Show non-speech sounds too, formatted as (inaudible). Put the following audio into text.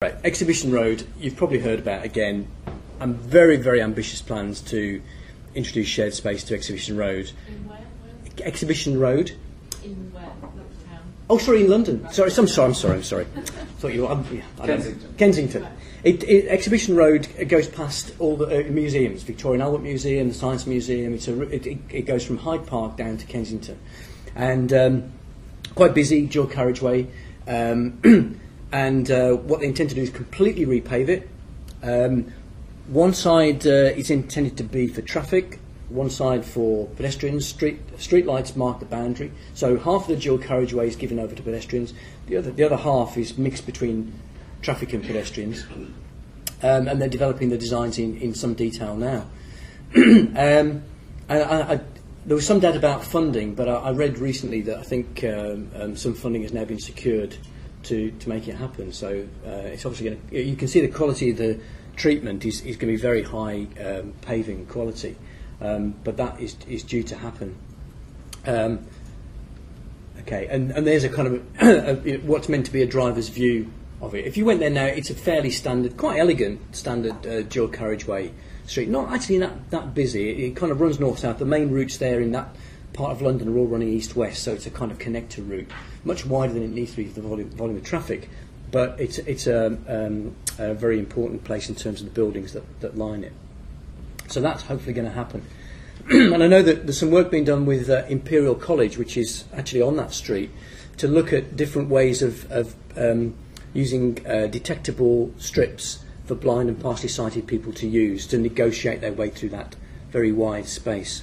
Right, Exhibition Road, you've probably heard about again. I'm very, very ambitious plans to introduce shared space to Exhibition Road. In where? where? Exhibition Road. In where? Not town. Oh, sorry, in London. Sorry, I'm sorry, I'm sorry, I'm sorry. (laughs) Thought you were. I'm, yeah, I don't- Kensington. Kensington. It, it, Exhibition Road goes past all the uh, museums, Victoria and Albert Museum, the Science Museum. It's a, it, it, it goes from Hyde Park down to Kensington, and um, quite busy dual carriageway. (clears throat) And uh, what they intend to do is completely repave it. Um, one side uh, is intended to be for traffic, one side for pedestrians. Street street lights mark the boundary. So half of the dual carriageway is given over to pedestrians. The other the other half is mixed between traffic and pedestrians. Um, and they're developing the designs in, in some detail now. (clears throat) um, I, I, there was some doubt about funding, but I, I read recently that I think um, um, some funding has now been secured to, to make it happen. So uh, it's obviously going to. You can see the quality of the treatment is, is going to be very high um, paving quality, um, but that is, is due to happen. Um, okay, and, and there's a kind of (coughs) a, what's meant to be a driver's view of it. If you went there now, it's a fairly standard, quite elegant standard uh, dual carriageway street. Not actually that, that busy. It, it kind of runs north south. The main routes there in that part of London are all running east west, so it's a kind of connector route, much wider than it needs to be for the volume, volume of traffic. But it's it's a, um, a very important place in terms of the buildings that, that line it. So that's hopefully going to happen. (clears throat) and I know that there's some work being done with uh, Imperial College, which is actually on that street, to look at different ways of, of um, using uh, detectable strips for blind and partially sighted people to use to negotiate their way through that very wide space.